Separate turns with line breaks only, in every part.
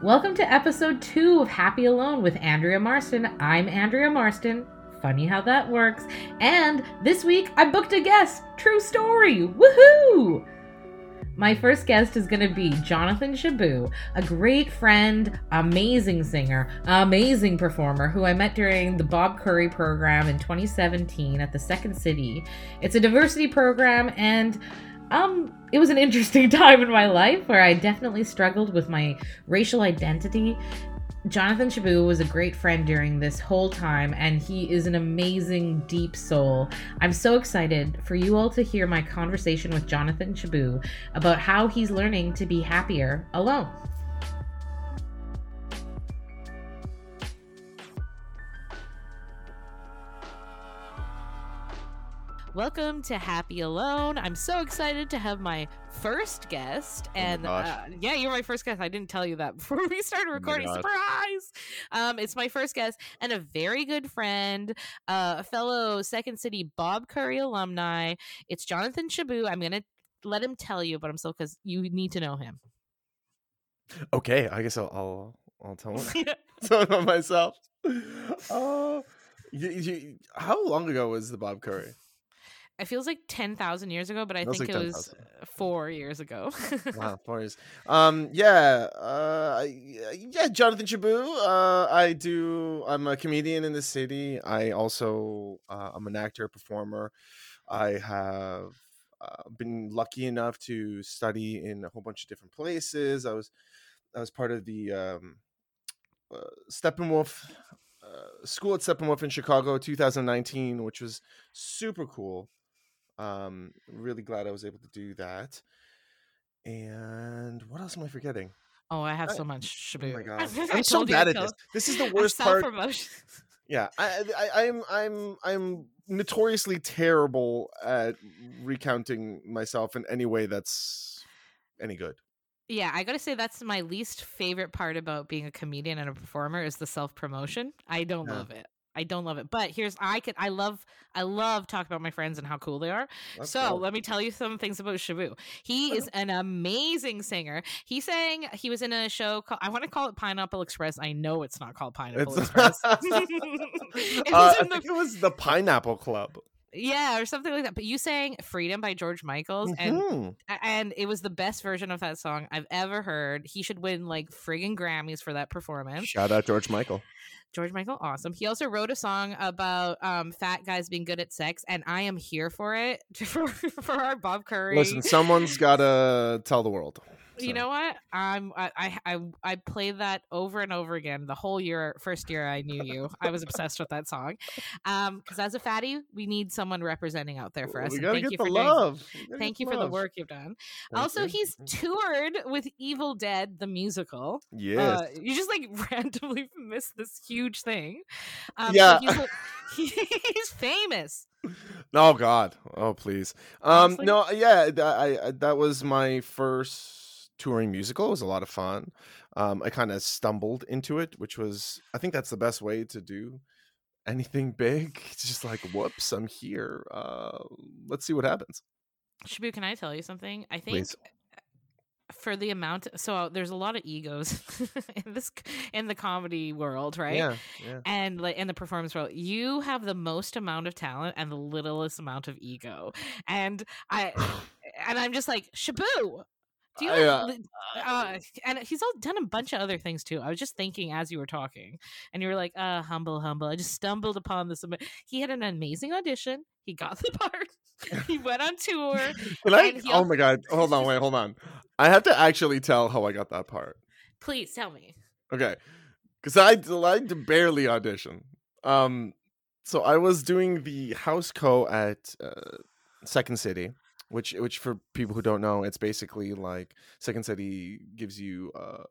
Welcome to episode two of Happy Alone with Andrea Marston. I'm Andrea Marston. Funny how that works. And this week I booked a guest. True story. Woohoo! My first guest is going to be Jonathan Chebu, a great friend, amazing singer, amazing performer who I met during the Bob Curry program in 2017 at the Second City. It's a diversity program and um it was an interesting time in my life where I definitely struggled with my racial identity Jonathan Chebu was a great friend during this whole time, and he is an amazing, deep soul. I'm so excited for you all to hear my conversation with Jonathan Chebu about how he's learning to be happier alone. Welcome to Happy Alone. I'm so excited to have my first guest.
Oh
And uh, yeah, you're my first guest. I didn't tell you that before we started recording.
gosh.
Surprise! Um, it's my first guest and a very good friend, uh, a fellow Second City Bob Curry alumni. It's Jonathan Chebu. I'm going to let him tell you about himself because you need to know him.
Okay, I guess I'll I'll, I'll tell him tell him about myself. Oh, you, you, how long ago was the Bob Curry?
It feels like 10,000 years ago, but I
Feels
think
like
it was
10,000.
four years ago.
Wow, four years. Um, yeah, uh, yeah, Jonathan Chabu. Uh, I do. I'm a comedian in the city. I also uh, I'm an actor, performer. I have uh, been lucky enough to study in a whole bunch of different places. I was I was part of the um, uh, Steppenwolf uh, school at Steppenwolf in Chicago, 2019, which was super cool. Um, really glad I was able to do that. And what else am I forgetting?
oh, I have
I-
so much
Oh my god,
I
I'm so bad at this. This is the worst part. Yeah, I, I, I'm, I'm, I'm notoriously terrible at recounting myself in any way that's any good.
Yeah, I gotta say that's my least favorite part about being a comedian and a performer is the self promotion. I don't
Yeah.
love it. I don't love it. But here's I could I love I love talking about my friends and how cool they are.
Let's
so
go.
let me tell you some things about Shabu. He is an amazing singer. He sang he was in a show called I want to call it Pineapple Express. I know it's not called Pineapple
It's-
Express. It
Uh,
was the-
think it was the Pineapple Club.
Yeah, or something like that. But you sang Freedom by George Michaels and
Mhm.
a- and it was the best version of that song I've ever heard. He should win like friggin' Grammys for that performance.
Shout out George Michael.
George Michael, awesome. He also wrote a song about um, fat guys being good at sex, and I am here for it for for our Bob Curry.
Listen, someone's gotta tell the world.
You know what? I'm I, I I played that over and over again the whole year. First year I knew you, I was obsessed with that song. Um, because as a fatty, we need someone representing out there for us.
We gotta
thank
get
you
the
for doing
love.
Thank you for the work you've done.
Thank
also,
you.
he's toured with Evil Dead the musical.
Yeah,
Uh, you just like randomly missed this huge thing. Um,
Yeah.
so he's, he's famous.
Oh God! Oh please. Um,
Honestly?
no, yeah, I, I that was my first touring musical. It was a lot of fun. Um, I kind of stumbled into it, which was I think that's the best way to do anything big. It's just like, whoops, I'm here. Uh, let's see what happens.
Shabu, can I tell you something? I think
Please.
for the amount, so there's a lot of egos in this in the comedy world, right?
Yeah, yeah.
And like in the performance world, you have the most amount of talent and the littlest amount of ego. And I and I'm just like Shabu. Do you
I, uh,
uh, and he's all done a bunch of other things too. I was just thinking as you were talking, and you were like, "Uh, humble, humble." I just stumbled upon this. He had an amazing audition. He got the part. he went on tour.
I? Oh my God! Hold on, wait, hold on. I have to actually tell how I got that part.
Please tell me.
Okay, because I I barely audition. Um, so I was doing the house co at uh, Second City, which which for people who don't know, it's basically like Second City gives you uh.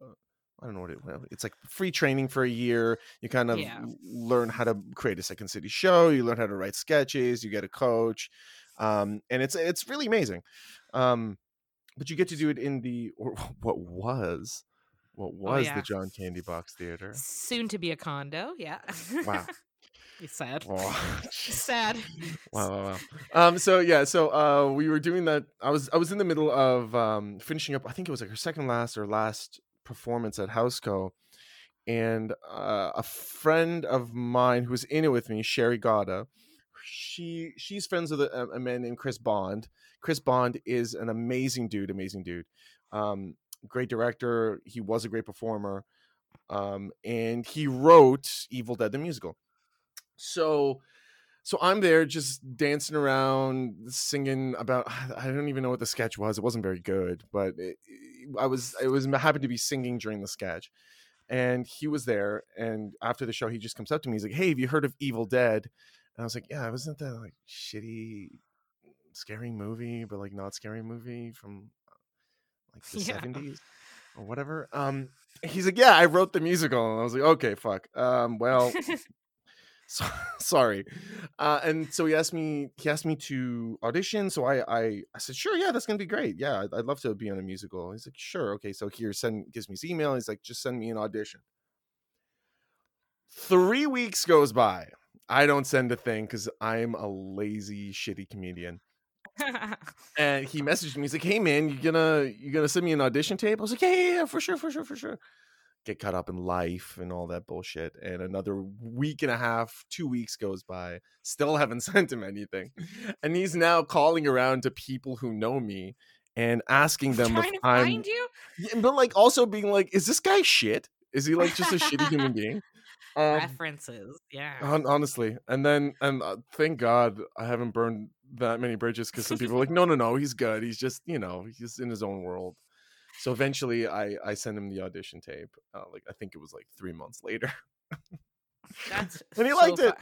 I don't know what it. Well, it's like free training for a year. You kind of
Yeah.
learn how to create a Second City show. You learn how to write sketches. You get a coach, um, and it's it's really amazing. Um, but you get to do it in the or what was what was
Oh, yeah.
the John Candy Box Theater.
Soon to be a condo. Yeah.
Wow.
He's sad.
Oh,
Sad.
wow, wow, wow. Um, so yeah, so uh, we were doing that. I was I was in the middle of um finishing up. I think it was like her second last or last performance at Houseco, and uh, a friend of mine who was in it with me, Sherry Gada, she she's friends with a, a, man named Chris Bond. Chris Bond is an amazing dude, amazing dude. Um, great director. He was a great performer, um, and he wrote Evil Dead the musical. So, so I'm there just dancing around, singing about. I don't even know what the sketch was. It wasn't very good, but it, I was I was happened to be singing during the sketch. And he was there, and after the show, he just comes up to me. He's like, "Hey, have you heard of Evil Dead?" And I was like, yeah, wasn't that like shitty, scary movie, but like not scary movie from uh, like the yeah. 70s or whatever? Um, he's like, yeah, I wrote the musical. And I was like, okay, fuck. Um, well, so, sorry. Uh, and so he asked me, he asked me to audition. So I, I, I said, sure, yeah, that's gonna be great. Yeah, I'd, I'd love to be on a musical. He's like, sure, okay. So here, send gives me his email. He's like, just send me an audition. Three weeks goes by. I don't send a thing because I'm a lazy, shitty comedian. and he messaged me. He's like, "Hey man, you gonna you gonna send me an audition tape?" I was like, "Yeah, yeah, yeah, for sure, for sure, for sure." Get caught up in life and all that bullshit. And another week and a half, two weeks goes by. Still haven't sent him anything. And he's now calling around to people who know me and asking them
Trying if I'm. You?
But like also being like, "Is this guy shit? Is he like just a shitty human being?"
Um, References, yeah.
honestly, and then and uh, thank God I haven't burned that many bridges because some people are like, no, no, no, he's good. He's just you know he's in his own world. So eventually, I I sent him the audition tape. Uh, like I think it was like three months later.
That's
and he
so
liked it.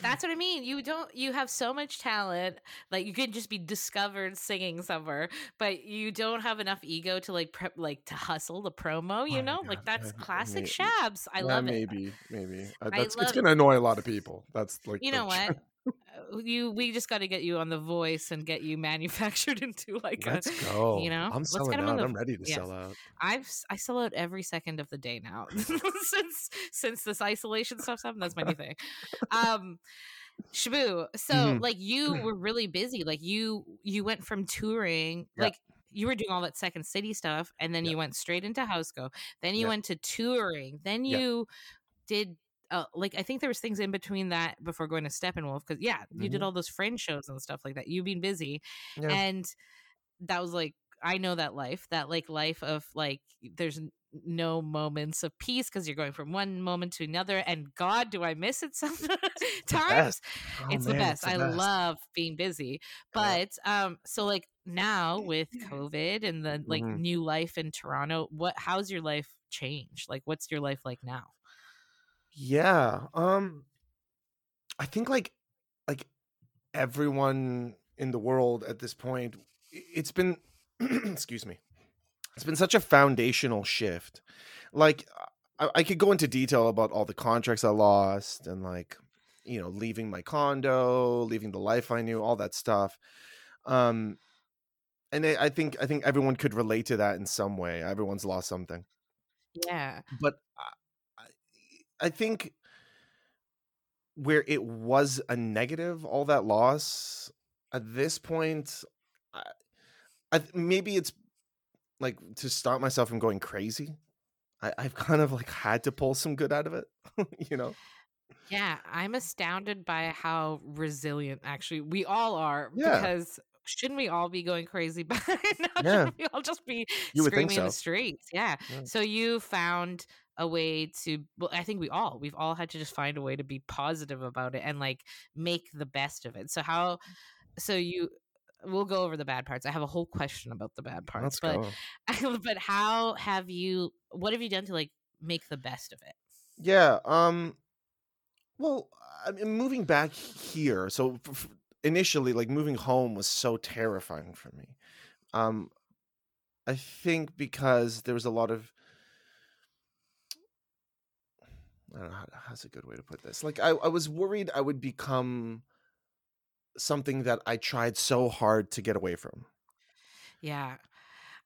That's what I mean. You don't. You have so much talent. Like you could just be discovered singing somewhere, but you don't have enough ego to like prep, like to hustle the promo. You oh know, like that's classic maybe. Shabs. I
yeah,
love
maybe, it. Maybe, maybe. Uh, that's it's gonna annoy a lot of people. That's like
you know what. Uh, you we just got to get you on the voice and get you manufactured into like
let's
a,
go
you know
i'm selling out the, i'm ready to yes. sell out
i've i sell out every second of the day now since since this isolation stuff's happened that's my new thing um shabu so mm-hmm. like you were really busy like you you went from touring yeah. like you were doing all that second city stuff and then yeah. you went straight into Houseco then you yeah. went to touring then you did uh, like I think there was things in between that before going to Steppenwolf because yeah, you mm-hmm. did all those fringe shows and stuff like that. You've been busy, yeah. and that was like I know that life, that like life of like there's no moments of peace because you're going from one moment to another. And God, do I miss it sometimes?
It's,
oh, it's man, the best. It's the I best. love being busy, but yeah. um, so like now with COVID and the like mm-hmm. new life in Toronto, what? How's your life changed? Like, what's your life like now?
Yeah. Um I think like like everyone in the world at this point it's been excuse me. It's been such a foundational shift. Like I, I could go into detail about all the contracts I lost and like you know leaving my condo, leaving the life I knew, all that stuff. Um and I, I think I think everyone could relate to that in some way. Everyone's lost something.
Yeah.
But I think where it was a negative, all that loss at this point, I, I, maybe it's like to stop myself from going crazy. I, I've kind of like had to pull some good out of it, you know.
Yeah, I'm astounded by how resilient actually we all are
yeah.
because shouldn't we all be going crazy by now? Yeah. Shouldn't we all just be you screaming so. in the streets? Yeah. yeah. So you found a way to well i think we all we've all had to just find a way to be positive about it and like make the best of it. So how so you we'll go over the bad parts. I have a whole question about the bad parts
Let's
but go. but how have you what have you done to like make the best of it?
Yeah um well i mean moving back here so f- initially like moving home was so terrifying for me. Um i think because there was a lot of I don't know how, how's a good way to put this. Like I, I was worried I would become something that I tried so hard to get away from.
Yeah.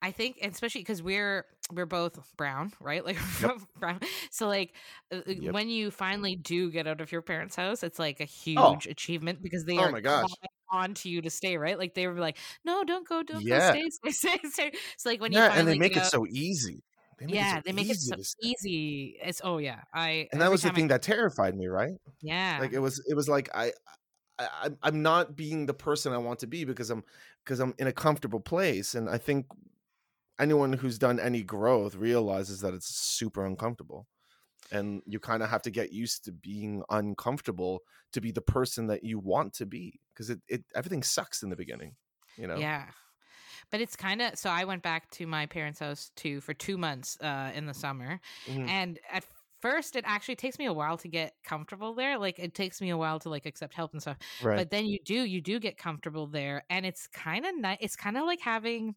I think, especially because we're we're both brown, right? Like
yep.
brown. So like uh, uh, yep. when you finally do get out of your parents' house, it's like a oh. huge
oh.
achievement because they
oh
are
my gosh.
on to you to stay, right? Like they were like, no, don't go, don't yeah. go, stay, stay, stay, stay. So like when you yeah,
and they make it so easy They
yeah, they make it so easy. It's oh yeah, I
and that was the
time I
thing that terrified me, right?
yeah
Like it was, it was like I, I, I'm- I'm not being the person I want to be because I'm, because I'm in a comfortable place, and I think anyone who's done any growth realizes that it's super uncomfortable, and you kind of have to get used to being uncomfortable to be the person that you want to be, because it, it everything sucks in the beginning, you know.
yeah. But it's kind of so I went back to my parents' house too for two months uh, in the summer,
Mhm.
and at first it actually takes me a while to get comfortable there. Like it takes me a while to like accept help and stuff.
Right.
but then you do you do get comfortable there and it's kind of nice it's kind of like having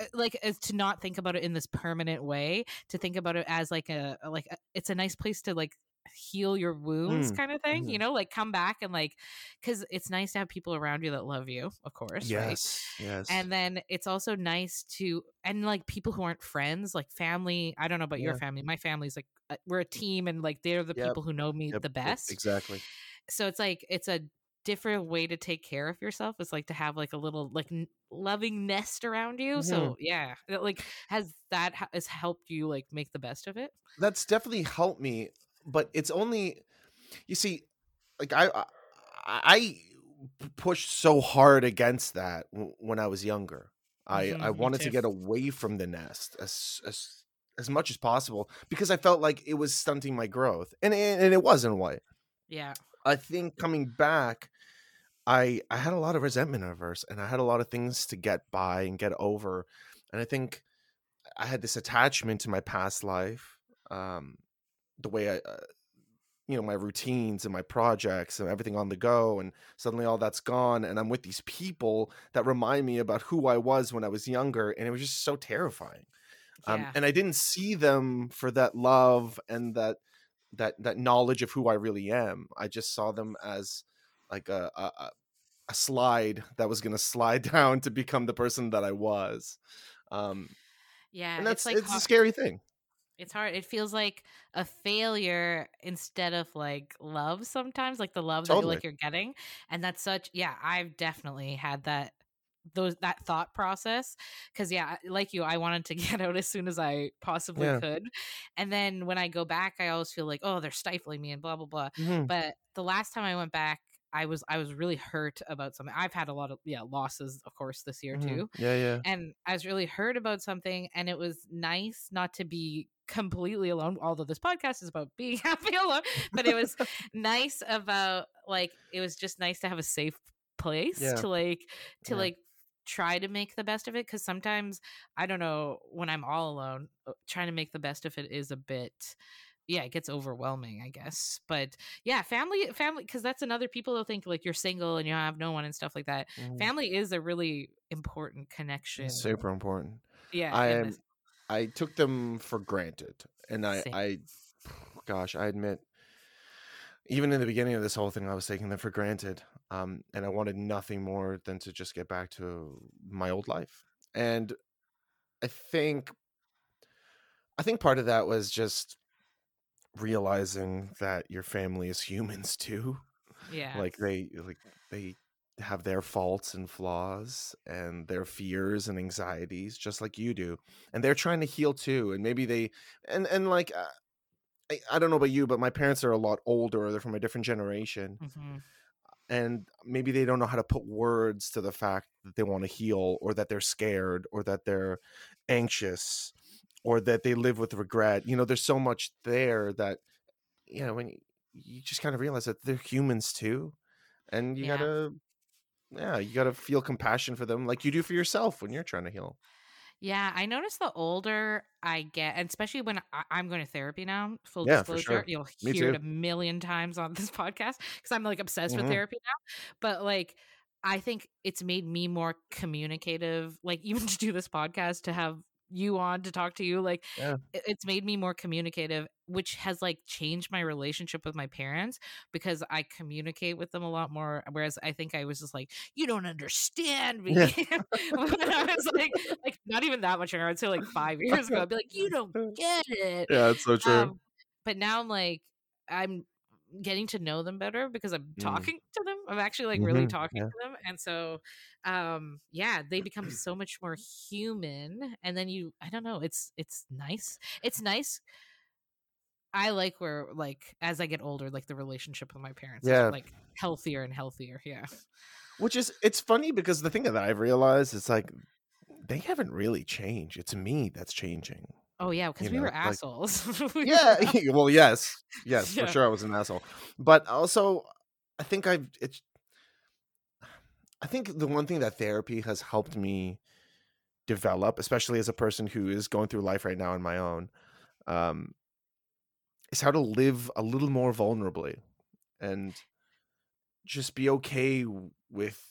uh, like as to not think about it in this permanent way to think about it as like a a- like a, it's a nice place to like heal your wounds
Mm,
kind of thing you
mhm.
know like come back and like because it's nice to have people around you that love you of course right
yes. Yes.
and then it's also nice to and like people who aren't friends like family i don't know about your family my family's like uh, we're a team and like they're the
Yep,
people who know me
Yep,
the best
exactly.
so it's like it's a different way to take care of yourself it's like to have like a little like n- loving nest around you
Mhm.
so yeah like has that ha- has helped you like make the best of it
that's definitely helped me but it's only you see like I, I pushed so hard against that w- when i was younger. I
Mhm,
i
me
wanted to get away from the nest as as as much as possible because i felt like it was stunting my growth and it, and it was in a way
yeah.
I think coming back i i had a lot of resentment at first and i had a lot of things to get by and get over and i think i had this attachment to my past life um the way i uh, you know my routines and my projects and everything on the go and suddenly all that's gone and i'm with these people that remind me about who i was when i was younger and it was just so terrifying. Um, and i didn't see them for that love and that that that knowledge of who i really am. I just saw them as like a a, a- slide that was going to slide down to become the person that i was. Um
yeah
and that's
it's like
it's a scary thing
it's hard it feels like a failure instead of like love sometimes like the love that you
Totally.
like you're getting and that's such yeah i've definitely had that those that thought process because yeah like you i wanted to get out as soon as i possibly
Yeah.
could and then when i go back i always feel like oh they're stifling me and blah blah blah
Mhm.
but the last time i went back i was i was really hurt about something i've had a lot of yeah losses of course this year
Mhm.
too
yeah yeah
and I was really hurt about something, and it was nice not to be completely alone. Although this podcast is about being happy alone, but it was nice about like it was just nice to have a safe place
Yeah.
to like to
Yeah.
like try to make the best of it because sometimes I don't know when I'm all alone, uh, trying to make the best of it is a bit yeah, it gets overwhelming, I guess. But yeah, family family because that's another people will think like you're single and you have no one and stuff like that.
Mhm.
Family is a really important connection.
super important
Yeah,
I am.
this-
I took them for granted, and I,
Same.
I, gosh, I admit, even in the beginning of this whole thing, I was taking them for granted, um, and I wanted nothing more than to just get back to my old life. And I think, I think part of that was just realizing that your family is humans too
yeah,
like they like they have their faults and flaws and their fears and anxieties just like you do and they're trying to heal too and maybe they and and like uh, I, I don't know about you but my parents are a lot older they're from a different generation
Mhm.
and maybe they don't know how to put words to the fact that they want to heal or that they're scared or that they're anxious or that they live with regret you know there's so much there that you know when you, you just kind of realize that they're humans too and you
Yeah.
gotta yeah you gotta feel compassion for them like you do for yourself when you're trying to heal
yeah. I notice the older I get, and especially when I, I'm going to therapy now. Full
Yeah,
disclosure,
sure.
you'll hear it a million times on this podcast because I'm like obsessed
Mhm.
with therapy now. But like, I think it's made me more communicative. Like even to do this podcast, to have you on to talk to you, like
Yeah.
it's made me more communicative, which has like changed my relationship with my parents because I communicate with them a lot more. Whereas I think I was just like, you don't understand me.
Yeah.
when I was like, like not even that much younger. I'd say like five years ago, I'd be like, you don't get it.
yeah it's so true
Um, but now I'm like, I'm getting to know them better because I'm
Mm.
talking to them. I'm actually like really
Mhm,
talking
yeah.
to them. And so um yeah, they become so much more human and then you I don't know, it's it's nice. It's nice. I like where like as I get older, like the relationship with my parents
Yeah.
is like healthier and healthier. Yeah.
Which is it's funny because the thing that I've realized is like they haven't really changed. It's me that's changing.
Oh yeah, because
You
we
know,
were
like-
assholes. We
Yeah. well, yes, yes,
Yeah.
for sure. I was an asshole, but also I think I've it's. I think the one thing that therapy has helped me develop, especially as a person who is going through life right now on my own, um, is how to live a little more vulnerably and just be okay with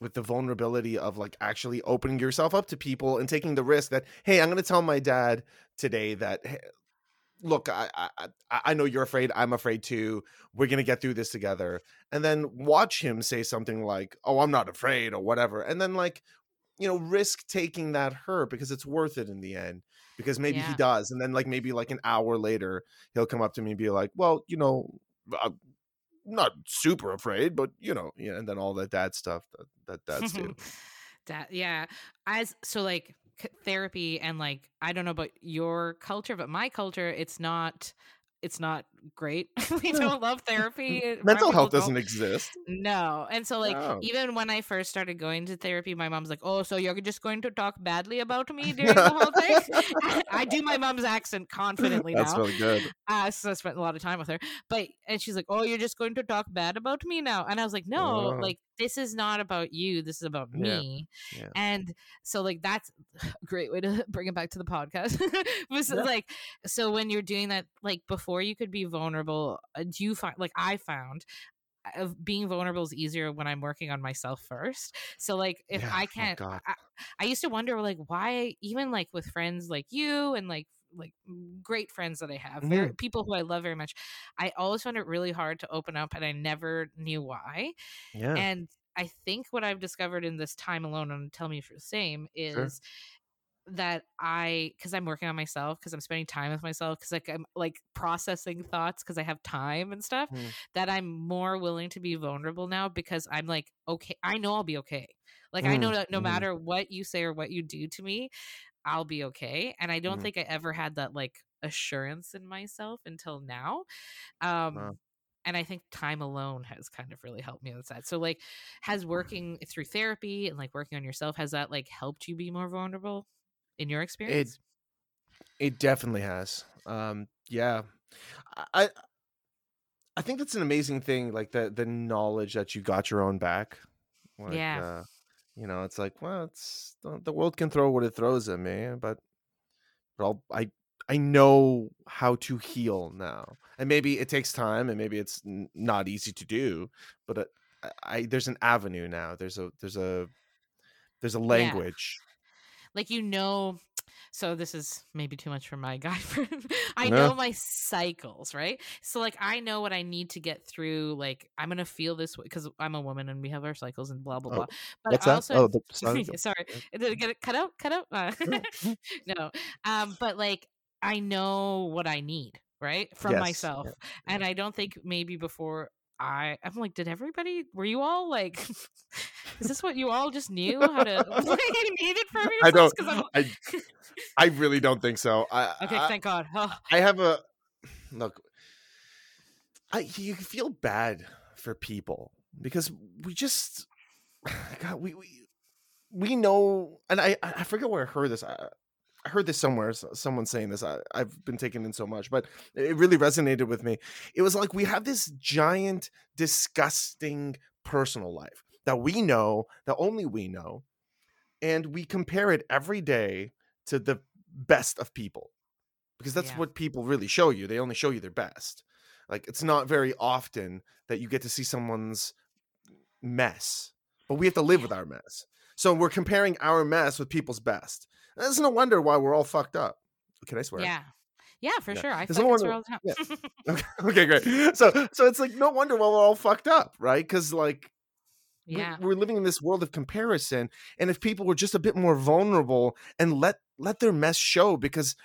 with the vulnerability of like actually opening yourself up to people and taking the risk that hey i'm going to tell my dad today that "Hey, look I, I i I know you're afraid i'm afraid too. We're going to get through this together. And then watch him say something like oh i'm not afraid or whatever. And then like you know risk taking that hurt because it's worth it in the end because maybe he does. And then like maybe like an hour later he'll come up to me and be like well you know i'm not super afraid but you know yeah and then all that dad stuff that that dads do.
That yeah. As so like therapy and like i don't know about your culture but my culture it's not it's not great we don't love therapy
mental
people
health doesn't exist
no and so like
No.
even when i first started going to therapy my mom's like oh so you're just going to talk badly about me during the whole thing i do my mom's accent confidently
that's
now
really good
uh, so I spent a lot of time with her. But and she's like, "Oh, you're just going to talk bad about me now?" And I was like, "No,
Oh.
like this is not about you. This is about
Yeah.
me."
Yeah.
And so, like, that's a great way to bring it back to the podcast. was
Yeah.
like, so when you're doing that, like before you could be vulnerable, uh, do you find like I found. Of being vulnerable is easier when I'm working on myself first. So like if
Yeah.
I
Oh,
can't
God.
I, I used to wonder like why even like with friends like you and like like great friends that I have,
Mm-hmm.
people who I love very much. I always found it really hard to open up, and I never knew why.
yeah
And I think what I've discovered in this time alone, and tell me if you're the same, is that I, because I'm working on myself, because I'm spending time with myself, because like I'm like processing thoughts, because I have time and stuff,
Mm.
that I'm more willing to be vulnerable now because I'm like, okay, I know I'll be okay. Like I know
Mm,
that no
mhm.
matter what you say or what you do to me, I'll be okay. And I don't
Mhm.
think I ever had that like assurance in myself until now. Um
Wow.
and I think time alone has kind of really helped me with that. So like has working through therapy and like working on yourself, has that like helped you be more vulnerable in your experience?
It definitely has. Um, yeah, I, I- think that's an amazing thing. Like the the knowledge that you got your own back. Like,
Yeah.
Uh, you know, it's like, well, it's the the world can throw what it throws at me, but but I'll, I I know how to heal now, and maybe it takes time, and maybe it's n- not easy to do, but uh, I, I there's an avenue now. There's a there's a there's a language.
Like you know so this is maybe too much for my guy friend. I
No.
know my cycles right? So like i know what i need to get through like i'm gonna feel this way because i'm a woman and we have our cycles and blah blah
Oh,
blah. But
What's
I
that?
also
Oh, the
sorry did it get it cut out? Cut out? Uh, no. Um but like i know what i need right from
Yes,
myself.
Yeah,
and i don't think maybe before I I'm like, did everybody were you all like is this what you all just knew how to needed from
I don't. I I really don't think so. I
Okay,
I,
thank God. Oh,
I have a look. I you feel bad for people because we just God we we we know, and I I forget where I heard this. I, I heard this somewhere. Someone saying this. I, I've been taken in so much, but it really resonated with me. It was like we have this giant, disgusting personal life that we know, that only we know, and we compare it every day to the best of people because that's
Yeah.
what people really show you. They only show you their best. Like it's not very often that you get to see someone's mess, but we have to live with our mess. So we're comparing our mess with people's best. It's no wonder why we're all fucked up. Can I swear?
yeah. Yeah, for
Yeah.
sure. I fucking
no
swear
wonder-
all the time.
Okay, okay, great. So so it's like no wonder why we're all fucked up, right? Because like we-
yeah.
we're living in this world of comparison and if people were just a bit more vulnerable and let let their mess show because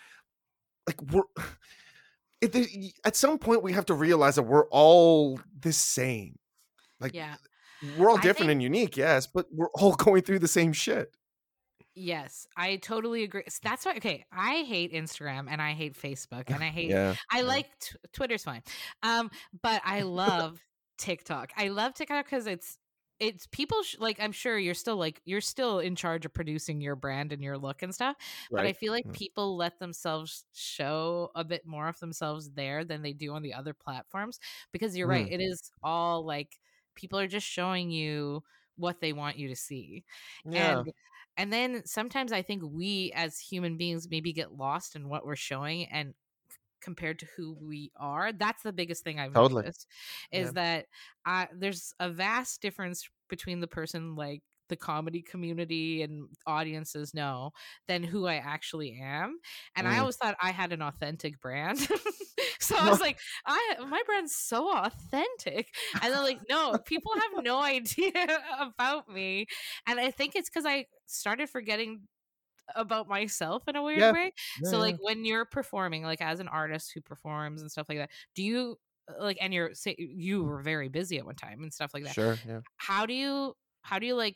like we're at some point we have to realize that we're all the same. Like
Yeah.
we're all different
think-
and unique, yes, but we're all going through the same shit.
Yes, I totally agree. That's why. Okay, I hate Instagram and I hate Facebook and I hate.
Yeah.
I
yeah.
like t- Twitter's fine, um, but I love TikTok. I love TikTok because it's it's people sh- like I'm sure you're still like you're still in charge of producing your brand and your look and stuff. right. But I feel like
Mm.
people let themselves show a bit more of themselves there than they do on the other platforms because you're right.
Mm.
It is all like people are just showing you what they want you to see
Yeah.
and and then sometimes i think we as human beings maybe get lost in what we're showing and compared to who we are that's the biggest thing i've
Totally.
noticed is
Yeah.
that I, there's a vast difference between the person like the comedy community and audiences know than who i actually am and i
Mm.
always thought i had an authentic brand so i was like i my brand's so authentic and then like no people have no idea about me and i think it's because i started forgetting about myself in a weird
Yeah.
way
Yeah,
so
yeah.
like when you're performing like as an artist who performs and stuff like that do you uh, like and you're say you were very busy at one time and stuff like that
Sure. Yeah.
how do you how do you like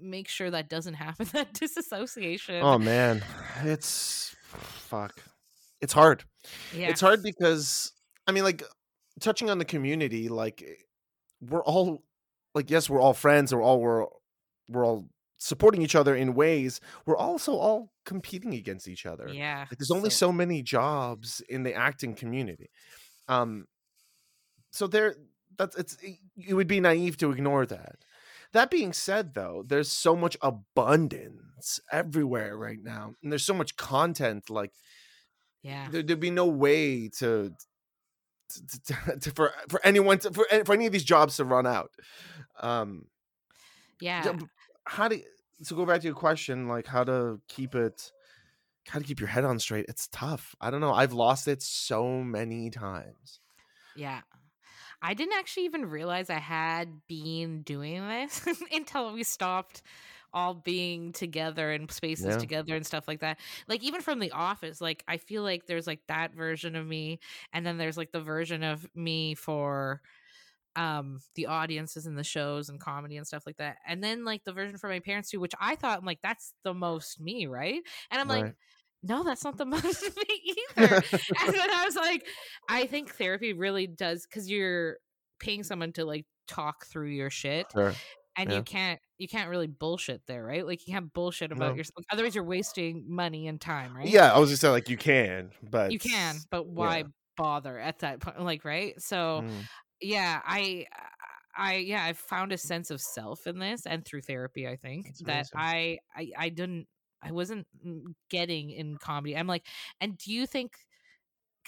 make sure that doesn't happen that disassociation
Oh man, it's fuck. It's hard.
Yeah
It's hard because I mean, like touching on the community, like eh, we're all like yes, we're all friends, we're all we're we're all supporting each other in ways. We're also all competing against each other.
yeah
Like there's only so many jobs in the acting community. Um so there that's it's it it would be naive to ignore that. That being said though, there's so much abundance everywhere right now. And there's so much content like
yeah
there, there'd be no way to, to, to, to- for for anyone to, for, for any of these jobs to run out. Um
yeah
yeah, how do to go back to your question like how to keep it how to keep your head on straight it's tough i don't know i've lost it so many times
Yeah. I didn't actually even realize I had been doing this until we stopped all being together in spaces
Yeah.
together and stuff like that. Like even from the office, like I feel like there's like that version of me and then there's like the version of me for um the audiences and the shows and comedy and stuff like that. And then like the version for my parents too, which I thought I'm like that's the most me, right? And I'm like no, that's not the most me either. and then I was like, I think therapy really does because you're paying someone to like talk through your shit,
sure
and
yeah.
you can't you can't really bullshit there, right? Like you can't bullshit about
No.
yourself. Otherwise, you're wasting money and time, right?
yeah i was just saying like you can but
you can, but
yeah.
why bother at that point? Like, right? So
Mm,
yeah, I. I yeah, I found a sense of self in this, and through therapy, I think
That's
that. I, I I didn't I wasn't mm, getting in comedy. I'm like, and do you think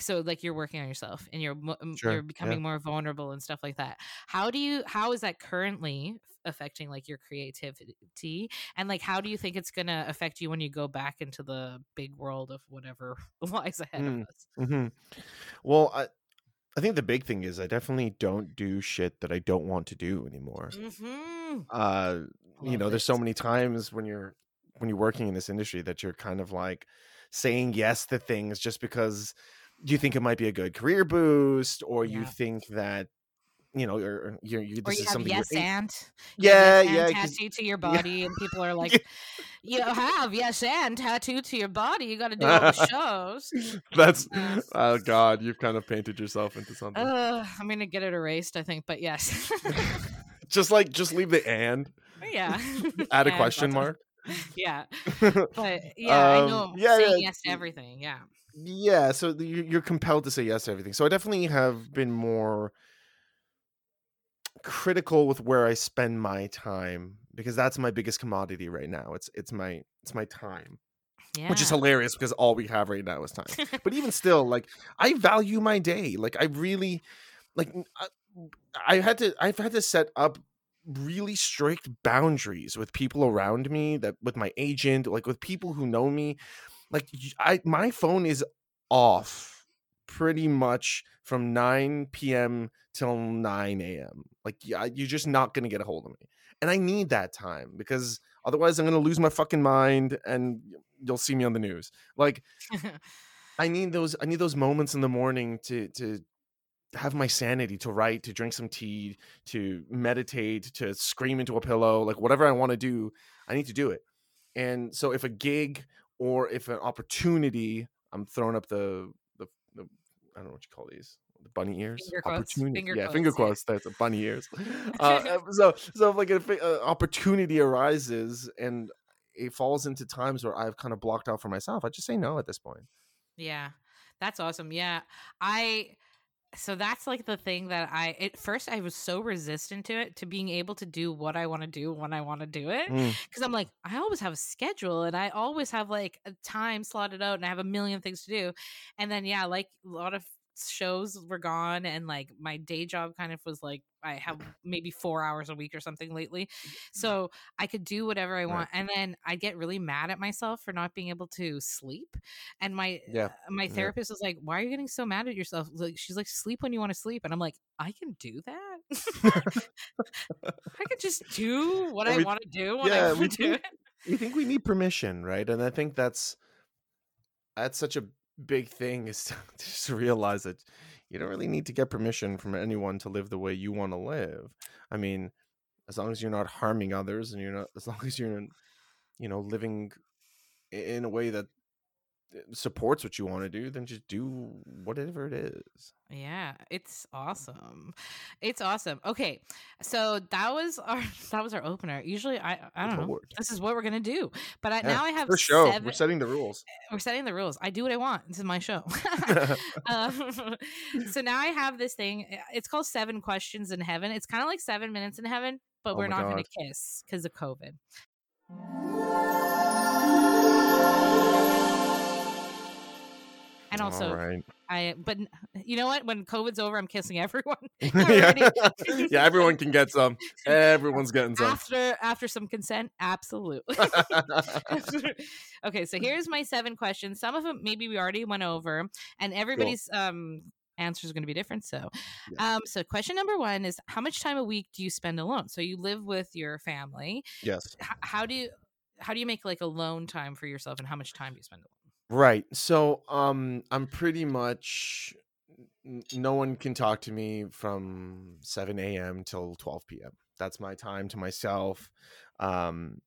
so? Like you're working on yourself and you're
Sure,
you're
yeah.
becoming more vulnerable and stuff like that. How do you? How is that currently affecting like your creativity? And like, how do you think it's gonna affect you when you go back into the big world of whatever lies ahead
Mm.
of us?
mhm. well i i think the big thing is i definitely don't do shit that i don't want to do anymore
Mm-hmm.
uh you know there's so many times when you're when you're working in this industry that you're kind of like saying yes to things just because you think it might be a good career boost or you think that you know you're you're, you
Or you
is
have
something
yes and
yeah
yes
yeah
and tattoo to your
yeah.
body, and people are like, "You have yes and tattoo to your body. You got to do all the shows."
that's
Uh,
oh god you've kind of painted yourself into something
Uh, I'm gonna get it erased, I think, but yes,
just like just leave the and
yeah.
add a
And
question mark
Yeah, but yeah, I
Um,
know.
yeah,
saying
yeah,
yes to everything. Yeah,
yeah so you're compelled to say yes to everything so i definitely have been more critical with where i spend my time because that's my biggest commodity right now it's it's my it's my time
yeah.
which is hilarious because all we have right now is time but even still like i value my day like i really like I, I had to i've had to set up really strict boundaries with people around me that with my agent like with people who know me like I, my phone is off pretty much from 9 p.m till 9 a.m like yeah, you're just not gonna get a hold of me and i need that time because otherwise i'm gonna lose my fucking mind and you'll see me on the news like I need those I need those moments in the morning to to have my sanity to write, to drink some tea, to meditate, to scream into a pillow, like whatever I want to do, I need to do it. And so if a gig or if an opportunity, I'm throwing up the I don't know what you call these. The bunny ears,
Finger
opportunity,
finger
yeah,
quotes,
finger quotes. That's a bunny ears. uh, so, so if like an uh, opportunity arises and it falls into times where I've kind of blocked out for myself, I just say no at this point.
Yeah. That's awesome. Yeah. I so that's like the thing that I at first I was so resistant to it to being able to do what I want to do when I want to do it
Mm,
because I'm like I always have a schedule and I always have like a time slotted out and I have a million things to do. And then yeah like a lot of shows were gone and like my day job kind of was like I have maybe 4 hours a week or something lately so I could do whatever I
Right.
want and then I get really mad at myself for not being able to sleep and my
Yeah.
Uh, my
Yeah.
therapist is like why are you getting so mad at yourself like she's like sleep when you want to sleep and I'm like I can do that I can just do what
And
I want to do when
yeah,
I
we
want to do
think-
it
we think we need permission, right? And I think that's that's such a big thing is to just realize that you don't really need to get permission from anyone to live the way you want to live. I mean, as long as you're not harming others and you're not as long as you're you know living in a way that supports what you want to do, then just do whatever it is.
Yeah, it's awesome. It's awesome. Okay, so that was our that was our opener. Usually, I I don't know. This is what we're gonna do, but I,
Yeah,
now I have
show,
seven.
we're setting the rules.
we're setting the rules. I do what I want. This is my show. um, so now I have this thing. uh, It's called Seven Questions in Heaven. It's kind of like Seven Minutes in Heaven, but
Oh
we're not gonna kiss because of COVID. And also,
right.
I but you know what? When COVID's over, I'm kissing everyone.
yeah. yeah, everyone can get some. Everyone's getting some.
after after some consent, absolutely. okay, so here's my seven questions. Some of them maybe we already went over, and everybody's um answer is going to be different. So, um, so question number one is how much time a week do you spend alone? So you live with your family.
yes.
H- how do you how do you make like alone time for yourself, and how much time do you spend alone?
Right. So, um, I'm pretty much no one can talk to me from 7 a.m. till 12 p.m. That's my time to myself. Um,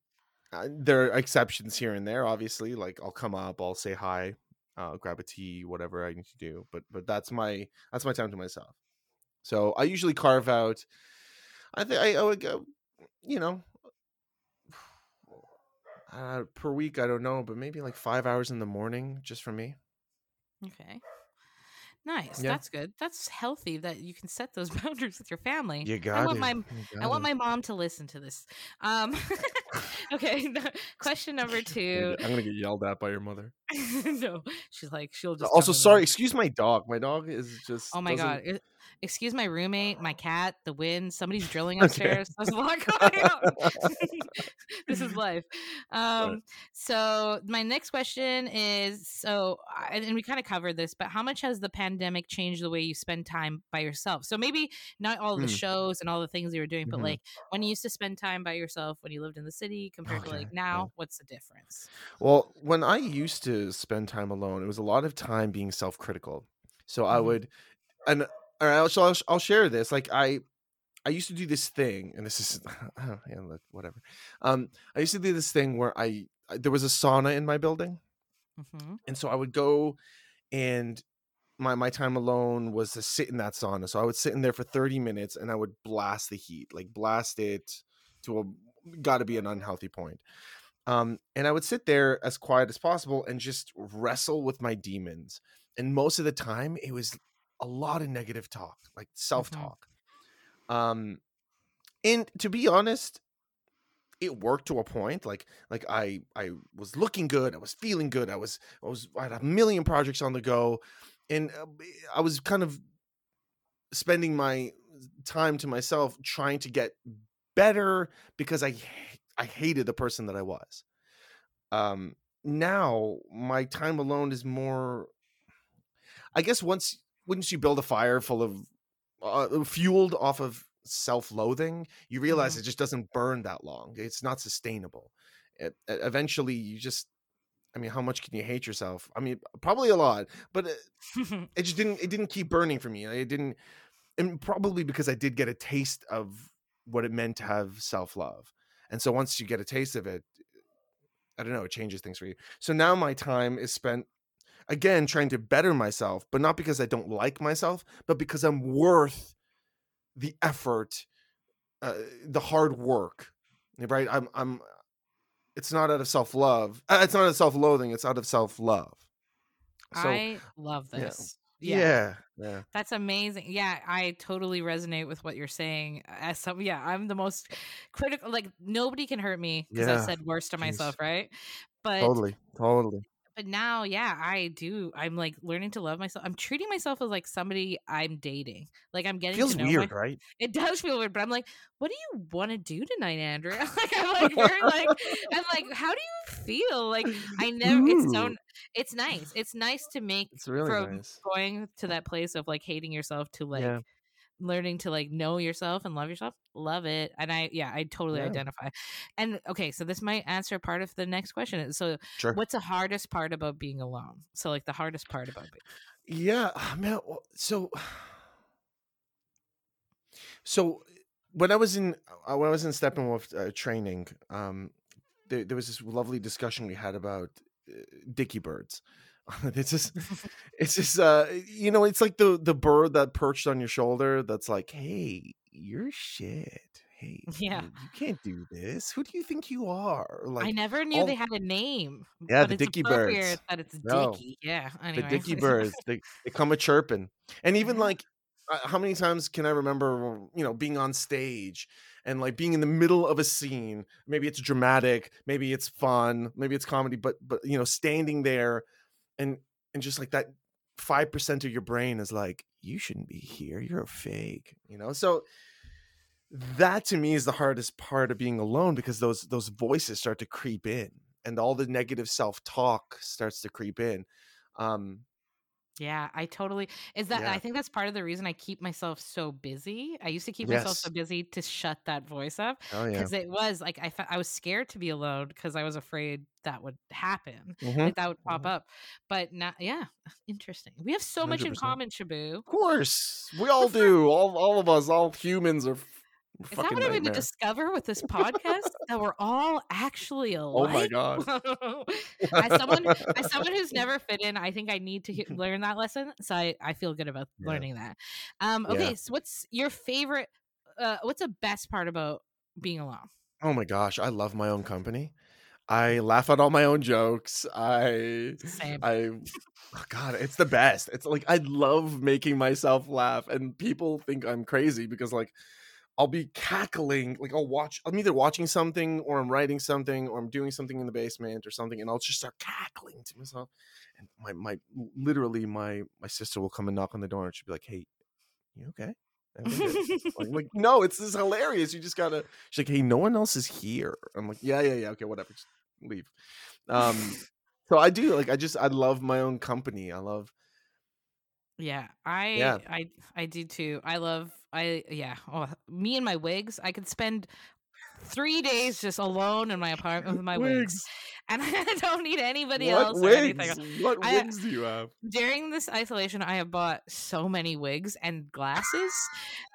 there are exceptions here and there, obviously. Like I'll come up, I'll say hi, grab a tea, whatever I need to do. But but that's my that's my time to myself. So I usually carve out. I think I, I would go, you know, uh, per week. I don't know, but maybe like five hours in the morning just for me.
Okay. Nice.
Yeah.
That's good. That's healthy that you can set those boundaries with your family.
You got I
want
it.
my I want
got
my mom to listen to this. Um, okay. question number two.
I'm gonna get yelled at by your mother.
no, she's like she'll just.
Also, sorry. excuse my dog. My dog is just.
Oh my god!
doesn't-
E- Excuse my roommate, my cat, the wind. Somebody's drilling upstairs. There's a lot going on. this is life. Um, so my next question is: so, and we kind of covered this, but how much has the pandemic changed the way you spend time by yourself? So maybe not all the
Hmm.
shows and all the things you were doing, but
Mhm.
like when you used to spend time by yourself when you lived in the city compared to
Okay,
like
yeah.
now, what's the difference?
Well, when I used to spend time alone, it was a lot of time being self-critical. So I
Mhm.
would, and or I'll, so I'll, I'll share this. Like I, I used to do this thing, and this is yeah, look, whatever. Um, I used to do this thing where I I- there was a sauna in my building,
hmm
and so I would go, and my my time alone was to sit in that sauna. So I would sit in there for thirty minutes, and I would blast the heat, like blast it to a got to be an unhealthy point. Um, and I would sit there as quiet as possible and just wrestle with my demons. And most of the time, it was a lot of negative talk, like self talk. Um, and to be honest, it worked to a point. Like, like I, I was looking good. I was feeling good. I was, I was, I had a million projects on the go, and uh, I was kind of spending my time to myself trying to get better because I, I hated the person that I was. Um, now my time alone is more. I guess once once you build a fire full of uh, fueled off of self-loathing, you realize
Mhm.
it just doesn't burn that long. It's not sustainable. It, e- eventually, you just I mean, how much can you hate yourself? I mean, probably a lot, but it, it just didn't. It didn't keep burning for me. It didn't, and probably because I did get a taste of what it meant to have self love. And so once you get a taste of it, I don't know, it changes things for you. So now my time is spent again trying to better myself, but not because I don't like myself, but because I'm worth the effort, uh, the hard work. Right? I'm I'm it's not out of self-love. Uh, it's not out of self-loathing, it's out of self-love.
So I love this.
Yeah.
Yeah.
Yeah.
That's amazing. Yeah, I totally resonate with what you're saying. As some, yeah, I'm the most critical. Like nobody can hurt me because I said worse to myself, right? But
Totally. Totally.
But now, yeah, I do. I'm like learning to love myself. I'm treating myself as like somebody I'm dating. Like I'm getting
Feels
to know
weird,
my-
right?
It does feel weird, but I'm like, what do you want to do tonight, Andrea? like I'm like very like I'm like, how do you feel? Like I never. It's so. It's nice. It's nice to make
It's really
from
nice.
going to that place of like hating yourself to like
Yeah.
Learning to like know yourself and love yourself love it and i yeah i totally
Yeah.
identify and okay so this might answer part of the next question so
Sure.
what's the hardest part about being alone so like the hardest part about being
Yeah, ah, man. So, so when I was in uh, when I was in Steppenwolf uh, training, um, there, there was this lovely discussion we had about uh, dicky birds. it's just, it's just, uh, you know, it's like the the bird that perched on your shoulder. That's like, hey, you're shit. Hey,
Yeah.
you, you can't do this. Who do you think you are? Like
i never knew
all-
they had a name
Yeah, the dicky birds.
that it's
No.
dicky yeah
the dicky birds they, they come a chirping and even like uh, how many times can i remember you know being on stage and like being in the middle of a scene maybe it's dramatic maybe it's fun maybe it's comedy but but you know standing there and and just like that 5% of your brain is like you shouldn't be here. You're a fake you know? So that to me is the hardest part of being alone because those those voices start to creep in and all the negative self-talk starts to creep in. Um
Yeah, I totally is that
Yeah.
I think that's part of the reason I keep myself so busy. I used to keep myself so busy to shut that voice up
oh yeah
because it was like I fe- I was scared to be alone because I was afraid that would happen.
Mhm.
Like that would pop
Mhm.
up. But now yeah, interesting. We have so much in common, Shabu.
Of course, we all do. All all of us, all humans are
Is that what I'm going to discover with this podcast? that we're all actually alive.
Oh my god!
as someone as someone who's never fit in, I think I need to he- learn that lesson. So I, I feel good about
Yeah.
learning that. Um,
Yeah.
okay, so what's your favorite? Uh, what's the best part about being alone?
Oh my gosh, I love my own company. I laugh at all my own jokes. I
Same.
I oh god, it's the best. It's like I love making myself laugh and people think I'm crazy because like I'll be cackling, like I'll watch I'm either watching something or I'm writing something or I'm doing something in the basement or something and I'll just start cackling to myself. And my my literally my my sister will come and knock on the door and she'll be like, "Hey, you okay?" Everything good?" like, like, no, it's this hilarious. You just gotta. She's like, hey, no one else is here. I'm like, yeah, yeah, yeah. Okay, whatever. Just leave. Um, so I do like. I just I love my own company. I love.
Yeah, I
Yeah.
I I do too. I love I yeah. Oh, me and my wigs. I could spend three days just alone in my apartment with my wigs, and I don't need anybody
What
else or anything.
wigs? What
I-
wigs do you have?
during this isolation i have bought so many wigs and glasses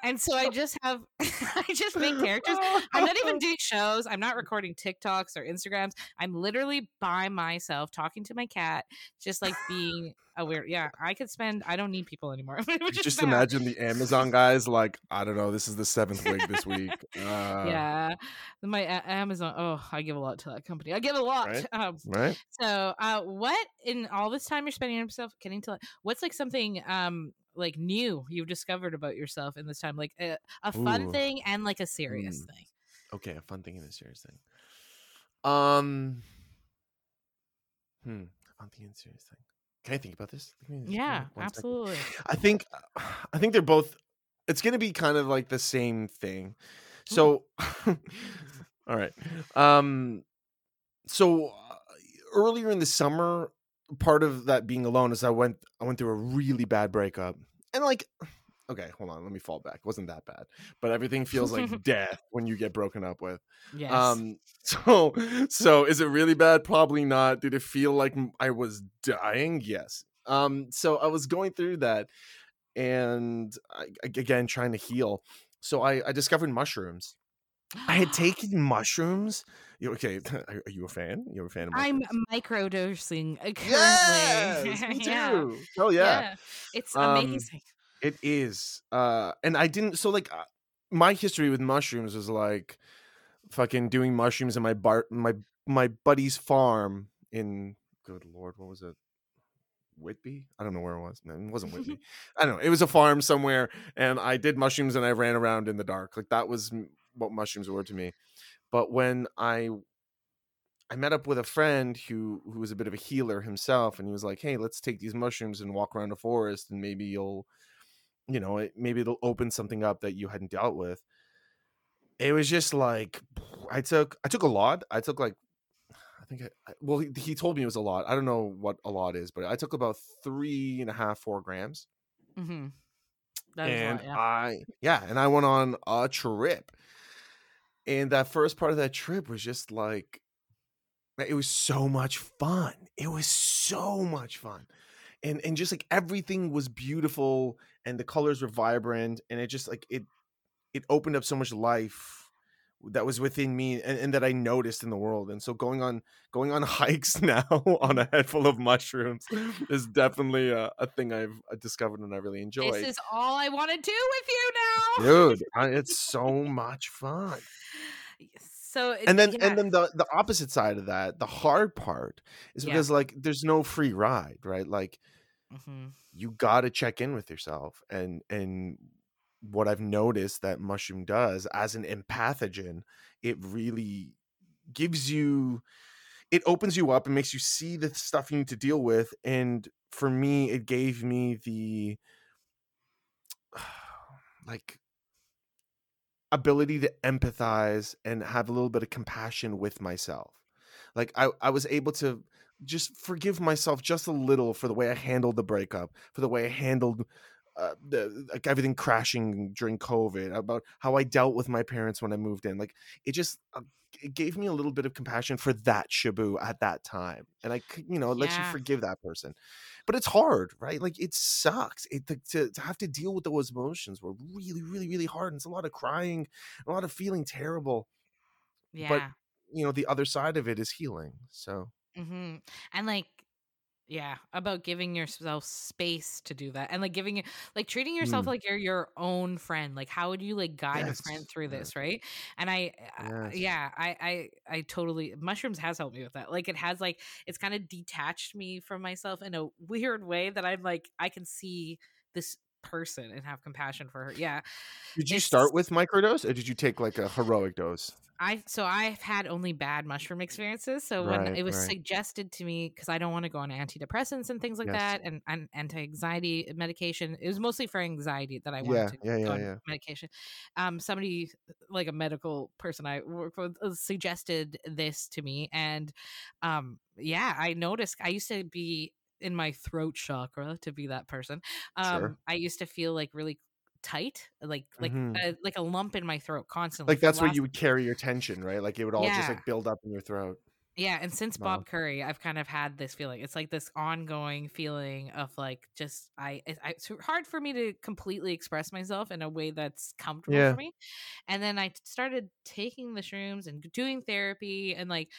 and so i just have i just make characters i'm not even doing shows i'm not recording tiktoks or instagrams i'm literally by myself talking to my cat just like being a weird yeah i could spend i don't need people anymore
Just
bad.
imagine the Amazon guys like I don't know. This is the seventh wig this week. Uh,
yeah my a- amazon oh i give a lot to that company i give a lot
Right.
um
Right.
So, uh, what in all this time you're spending on yourself, getting to what's like something um like new you've discovered about yourself in this time, like a, a fun
Ooh.
thing and like a serious
Mm.
thing.
Okay, a fun thing and a serious thing. Um. Hmm. A fun thing and serious thing. Can I think about this? Give me- give me
Yeah,
one second.
absolutely.
I think I think they're both it's going to be kind of like the same thing. So all right. Um so uh, earlier in the summer part of that being alone is I went I went through a really bad breakup. And like okay, hold on, let me fall back. It wasn't that bad, but everything feels like death when you get broken up with.
Yes.
Um, so so is it really bad? Probably not. Did it feel like I was dying? Yes. Um, so I was going through that, and I, again trying to heal. So I, I discovered mushrooms. I had taken mushrooms. You, okay, are, you a fan? You're a fan of
I'm microdosing uh, currently.
Yes, me
Yeah.
too. Oh yeah.
It's
Um,
amazing.
It is. Uh and I didn't so like uh, my history with mushrooms was like fucking doing mushrooms in my bar my my buddy's farm in good lord, what was it? Whitby? I don't know where it was. No, it wasn't Whitby. I don't know. It was a farm somewhere and I did mushrooms and I ran around in the dark. Like that was what mushrooms were to me. But when I I met up with a friend who who was a bit of a healer himself, and he was like, "Hey, let's take these mushrooms and walk around a forest, and maybe you'll, you know, it, maybe it'll open something up that you hadn't dealt with." It was just like I took I took a lot. I took like I think I, well he, he told me it was a lot. I don't know what a lot is, but I took about three and a half four grams,
hmm That is a
and
lot, yeah.
I yeah, and I went on a trip, and that first part of that trip was just like it was so much fun. It was so much fun. And and just like everything was beautiful and the colors were vibrant and it just like it it opened up so much life that was within me and, and that I noticed in the world. And so going on going on hikes now on a head full of mushrooms is definitely a, a thing I've uh, discovered and I really enjoy.
This is all I want to do with you now.
Dude, I- it's so much fun.
So it-
and then
yeah,
and then the the opposite side of that the hard part is
Yeah.
because like there's no free ride right like
mhm.
you got to check in with yourself and and what i've noticed that mushroom does as an empathogen it really gives you it opens you up and makes you see the stuff you need to deal with and for me it gave me the like ability to empathize and have a little bit of compassion with myself. Like i i was able to just forgive myself just a little for the way i handled the breakup for the way i handled uh, the, like everything crashing during covid about how i dealt with my parents when i moved in like it just uh, it gave me a little bit of compassion for that shabu at that time and i could you know it lets you forgive that person but it's hard right like it sucks it to, to, to have to deal with those emotions were really really really hard and it's a lot of crying a lot of feeling terrible
yeah.
But you know the other side of it is healing so
Mm-hmm. And like, yeah, about giving yourself space to do that, and like giving you, like treating yourself
Mm.
like you're your own friend. Like, how would you like guide a friend through
yes.
this, right? And I, uh, yeah, I, I, I totally mushrooms has helped me with that. Like, it has like it's kind of detached me from myself in a weird way that I'm like I can see this person and have compassion for her. Yeah,
did you
It's-
start with microdose or did you take like a heroic dose
I so I've had only bad mushroom experiences. So when
Right,
it was
right.
suggested to me, because I don't want to go on antidepressants and things like
Yes.
that, and, and anti-anxiety medication, it was mostly for anxiety that I wanted
Yeah,
to
yeah,
go
yeah,
on
yeah.
medication. Um, somebody like a medical person I work with uh, suggested this to me, and um, yeah, I noticed. I used to be in my throat chakra to be that person. Um,
Sure.
I used to feel like really tight, like like
Mhm.
a, like a lump in my throat constantly.
like that's where
last
you would carry your tension right like it would all just like build up in your throat
Yeah, and since. Bob Curry, I've kind of had this feeling. It's like this ongoing feeling of like just I, I it's hard for me to completely express myself in a way that's comfortable
Yeah.
for me. And then I started taking the shrooms and doing therapy and like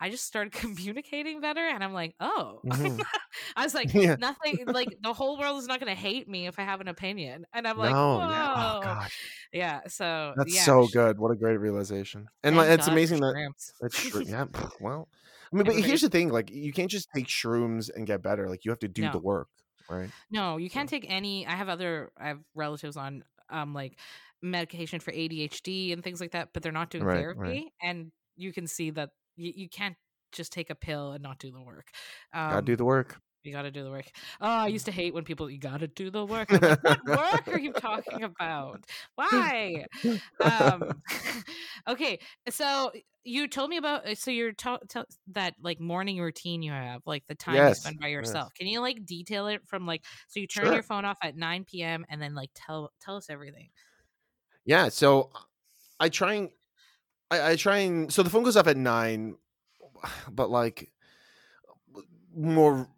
I just started communicating better and I'm like, "Oh."
Mhm.
I was like,
Yeah.
nothing like the whole world is not going to hate me if I have an opinion. And I'm like,
no
"Whoa."
yeah. oh gosh
Yeah, so
that's
yeah,
so good what a great realization and like it's amazing that. That's true. Yeah. Well, I mean, but
Everybody-
here's the thing: like, you can't just take shrooms and get better. Like, you have to do
No.
the work, right?
No, you can't take any. I have other. I have relatives on um like medication for ADHD and things like that, but they're not doing
Right, right.
therapy, and you can see that you, you can't just take a pill and not do the work. Um,
Gotta do the work.
You got to do the work. Oh, I used to hate when people you got to do the work. Like, what work are you talking about? Why? Um, okay, so you told me about uh, so you're ta- ta- that like morning routine you have, like the time yes, you spend by yourself. Yes. Can you like detail it from like so you turn sure. your phone off at 9 p.m. and then like tell tell us everything.
Yeah, so I try and I, I try and so the phone goes off at nine, but like more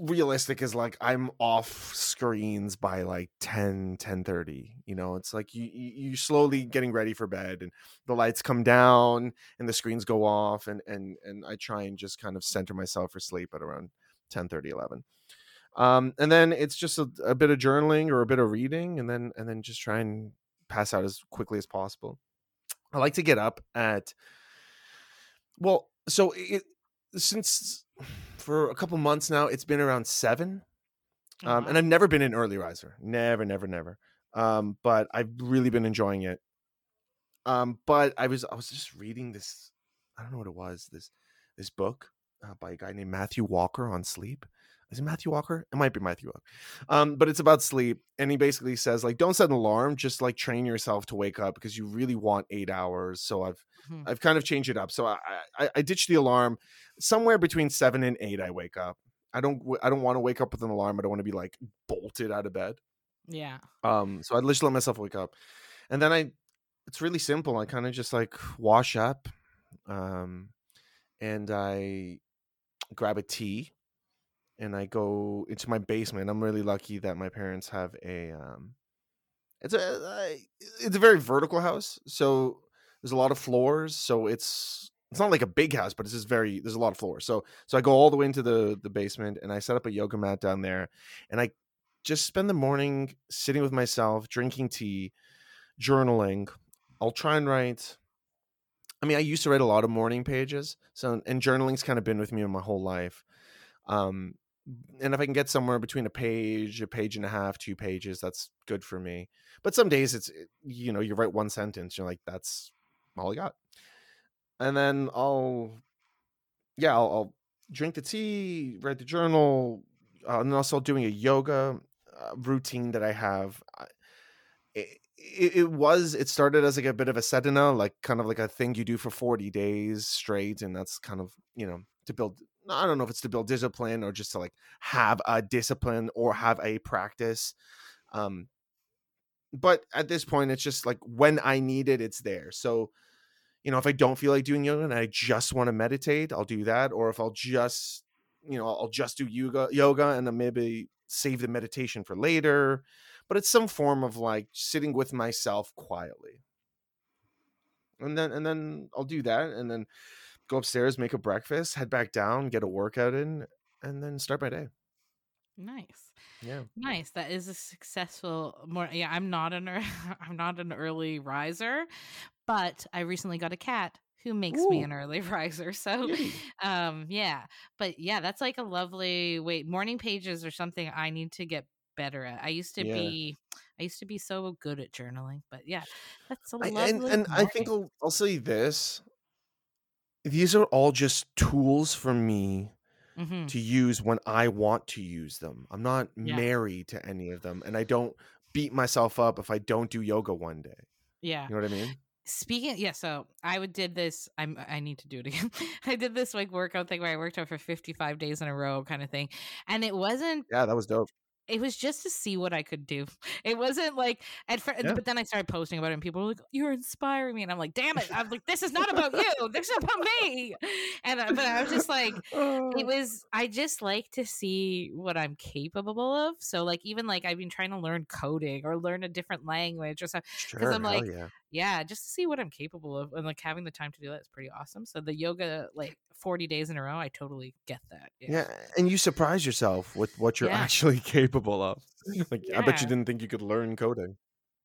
realistic is like i'm off screens by like 10 10 30 you know? It's like you you slowly getting ready for bed and the lights come down and the screens go off and and and i try and just kind of center myself for sleep at around 10 30 11 um and then it's just a, a bit of journaling or a bit of reading and then and then just try and pass out as quickly as possible i like to get up at well so it since for a couple months now. It's been around 7 um, and I've never been an early riser. Never, never, never. Um, but I've really been enjoying it. Um, but I was I was just reading this. I don't know what it was. This this book uh, by a guy named Matthew Walker on sleep. Is it Matthew Walker? It might be Matthew Walker. Um, but it's about sleep, and he basically says like, don't set an alarm, just like train yourself to wake up because you really want eight hours. So I've mm-hmm. I've kind of changed it up. So I, I I ditched the alarm somewhere between seven and eight. I wake up. I don't I don't want to wake up with an alarm. I don't want to be like bolted out of bed.
Yeah.
Um. So I just let myself wake up, and then I. It's really simple. I kind of just like wash up, um, and I grab a tea and I go into my basement. I'm really lucky that my parents have a um it's a it's a very vertical house. So there's a lot of floors, so it's it's not like a big house, but it's just very there's a lot of floors. So so I go all the way into the the basement and I set up a yoga mat down there and I just spend the morning sitting with myself, drinking tea, journaling. I'll try and write I mean, I used to write a lot of morning pages. So and journaling's kind of been with me my whole life. Um and if I can get somewhere between a page, a page and a half, two pages, that's good for me. But some days it's you know you write one sentence, you're like that's all I got, and then I'll yeah I'll, I'll drink the tea, write the journal, uh, and also doing a yoga uh, routine that I have. It, it, it, was it started as like a bit of a sadhana, like kind of like a thing you do for forty days straight, and that's kind of you know to build I don't know if it's to build discipline or just to like have a discipline or have a practice. Um, but at this point, it's just like when I need it, it's there. So, you know, if I don't feel like doing yoga and I just want to meditate, I'll do that. Or if I'll just, you know, I'll just do yoga, yoga, and then maybe save the meditation for later. But it's some form of like sitting with myself quietly, and then and then I'll do that, and then go upstairs, make a breakfast, head back down, get a workout in, and then start my day.
Nice.
Yeah.
Nice. That is a successful more yeah, I'm not an I'm not an early riser, but I recently got a cat who makes Ooh. me an early riser. So um yeah. But yeah, that's like a lovely wait, morning pages or something I need to get better at. I used to yeah. be I used to be so good at journaling, but yeah, that's a lovely.
I, and, and I think I'll, I'll say this: these are all just tools for me mm-hmm. to use when I want to use them. I'm not yeah. married to any of them, and I don't beat myself up if I don't do yoga one day.
Yeah,
you know what I mean.
Speaking, yeah. So I would did this. I'm. I need to do it again. I did this like workout thing where I worked out for 55 days in a row, kind of thing, and it wasn't.
Yeah, that was dope
it was just to see what I could do. It wasn't like at first, yeah. but then I started posting about it, and people were like, "You're inspiring me," and I'm like, "Damn it!" I'm like, "This is not about you. This is about me." And but I was just like, it oh. was. I just like to see what I'm capable of. So like, even like I've been trying to learn coding or learn a different language or something because sure, I'm like, yeah yeah, just to see what I'm capable of and like having the time to do that is pretty awesome. So the yoga like 40 days in a row, I totally get that.
Yeah. yeah and you surprise yourself with what you're yeah. actually capable of. like yeah. I bet you didn't think you could learn coding.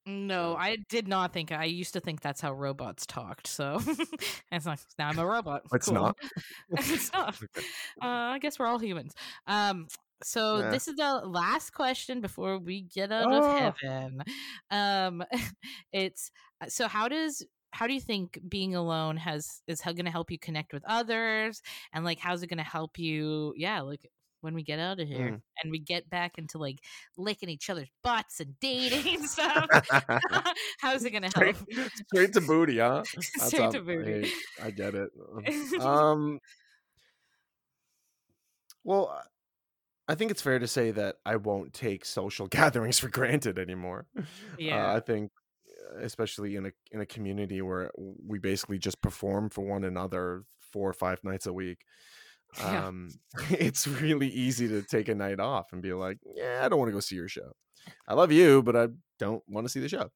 No, I did not think. I used to think that's how robots talked. So it's like now I'm a robot.
It's cool. not.
it's not. Okay. Uh, I guess we're all humans. Um, so yeah. this is the last question before we get out oh. of heaven. Um, it's so how does how do you think being alone has is going to help you connect with others and like how's it going to help you yeah like when we get out of here
Mm.
and we get back into like licking each other's butts and dating and stuff. How's it gonna help?
straight to booty, huh?
Straight to booty.
hey, I get it. Um, well, I think it's fair to say that I won't take social gatherings for granted anymore.
Yeah.
Uh, I think, especially in a in a community where we basically just perform for one another four or five nights a week.
Yeah.
Um, it's really easy to take a night off and be like, "Yeah, I don't want to go see your show. I love you, but I don't want to see the show."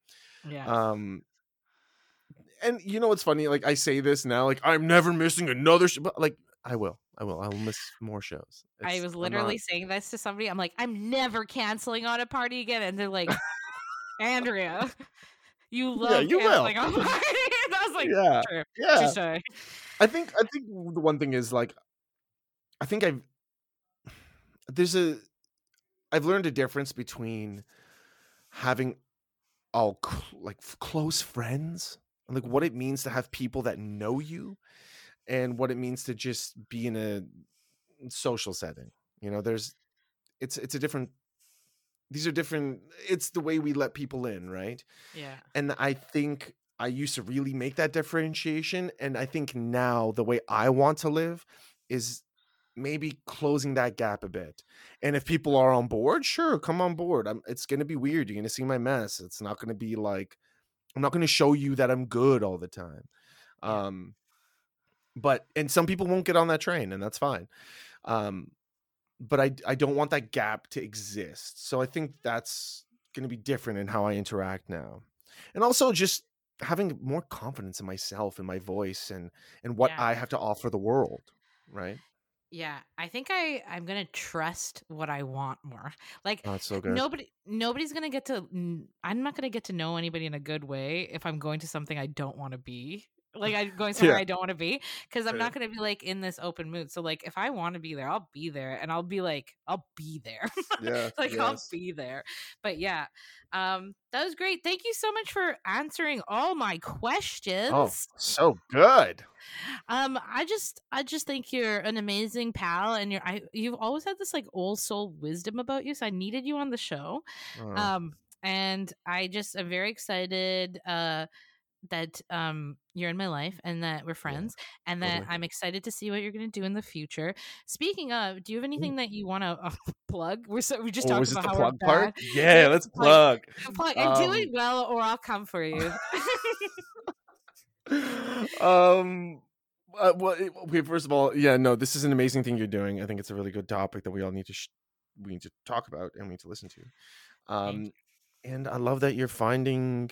yeah.
Um, and you know what's funny? Like I say this now, like I'm never missing another show, but like I will, I will, I will miss more shows.
I
It's-
was
I'm
literally
not-
saying this to somebody. I'm like, I'm never canceling on a party again. And they're like, Andrea, you love yeah,
you will.
I was like,
yeah,
true.
yeah. I think I think the one thing is like I think I've there's a I've learned a difference between having all cl- like close friends and like what it means to have people that know you and what it means to just be in a social setting. You know, there's it's it's a different these are different it's the way we let people in, right?
yeah.
and I think I used to really make that differentiation, and I think now the way I want to live is maybe closing that gap a bit. And if people are on board, sure, come on board. I'm, it's going to be weird. You're going to see my mess. It's not going to be like I'm not going to show you that I'm good all the time. Um, but and some people won't get on that train, and that's fine. Um, but I I don't want that gap to exist. So I think that's going to be different in how I interact now, and also just having more confidence in myself and my voice and and what
Yeah.
I have to offer the world. Right?
Yeah. I think I, I'm going to trust what I want more. Like,
Oh, so.
Nobody, nobody's gonna get to. I'm not gonna get to know anybody in a good way if I'm going to something I don't want to be. Like I'm going somewhere
Yeah.
I don't want to be because I'm
Yeah.
not gonna be like in this open mood. So like if I want to be there, I'll be there, and I'll be like, I'll be there.
Yeah,
like I'll be there. But yeah, um, that was great. Thank you so much for answering all my questions.
Oh, so good.
Um, I just, I just think you're an amazing pal, and you're, I, you've always had this like old soul wisdom about you. So I needed you on the show.
Oh,
Um, and I just am very excited uh that um you're in my life and that we're friends and that
totally.
I'm excited to see what you're going to do in the future. Speaking of, do you have anything that you want to uh, plug? We're so we just
oh,
talked about
the
how
plug part?
bad.
Yeah,
Yeah,
let's
plug.
plug.
And do
Um,
it well, or I'll come for you.
um uh, well okay first of all yeah no this is an amazing thing you're doing i think it's a really good topic that we all need to sh- we need to talk about and we need to listen to um and i love that you're finding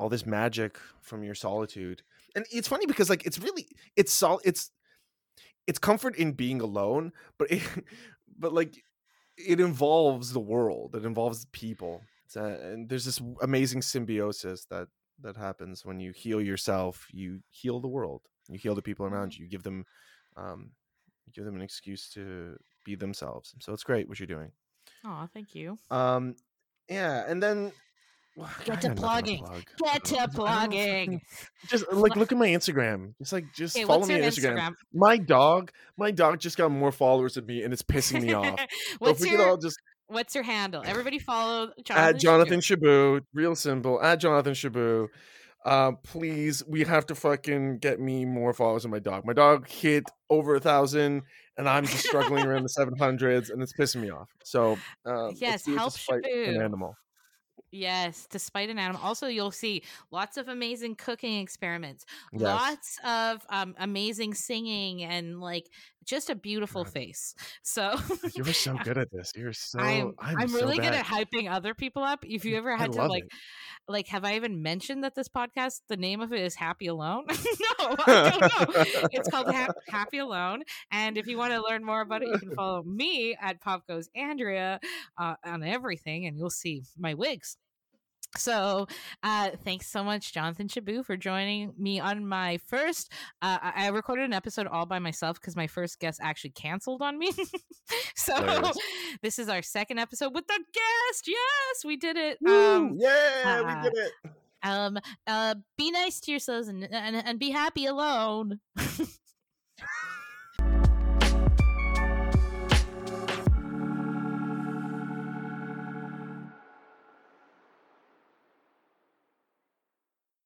all this magic from your solitude. And it's funny because like it's really it's sol it's it's comfort in being alone but it, but like it involves the world. It involves people. Uh, and there's this amazing symbiosis that that happens when you heal yourself you heal the world. You heal the people around you. You give them um you give them an excuse to be themselves. So it's great what you're doing.
Oh, thank you.
um yeah and then well,
Get to plugging.
plug.
Get to plugging.
just like look at my instagram just like just
Okay,
follow me on instagram.
Instagram?
my dog my dog just got more followers than me and it's pissing me off so
what's
we
your
all just
What's your handle? Everybody follow Jonathan.
at Jonathan Shabu, real simple. At Jonathan Shabu. Uh, please, we have to fucking get me more followers on my dog. My dog hit over a thousand, and I'm just struggling around the seven hundreds, and it's pissing me off. So, uh,
Yes, help
despite an animal.
Yes, despite an animal. Also, you'll see lots of amazing cooking experiments,
Yes.
lots of um, amazing singing, and like just a beautiful
God.
face. So
You were so good at this. You're so.
I'm
I'm,
I'm,
so
really good at hyping other people up. If you ever
I
had to like
it.
like have I even mentioned that this podcast the name of it is Happy Alone? no, I don't know. It's called ha- Happy Alone. And if you want to learn more about it, you can follow me at Pop Goes Andrea uh, on everything, and you'll see my wigs. So, uh, thanks so much, Jonathan Shabu, for joining me on my first. Uh, I recorded an episode all by myself because my first guest actually canceled on me. so,
Hilarious.
this is our second episode with the guest. Yes, we did it.
Woo!
Um,
yeah,
uh,
we did it.
um, uh, be nice to yourselves and and, and be happy alone.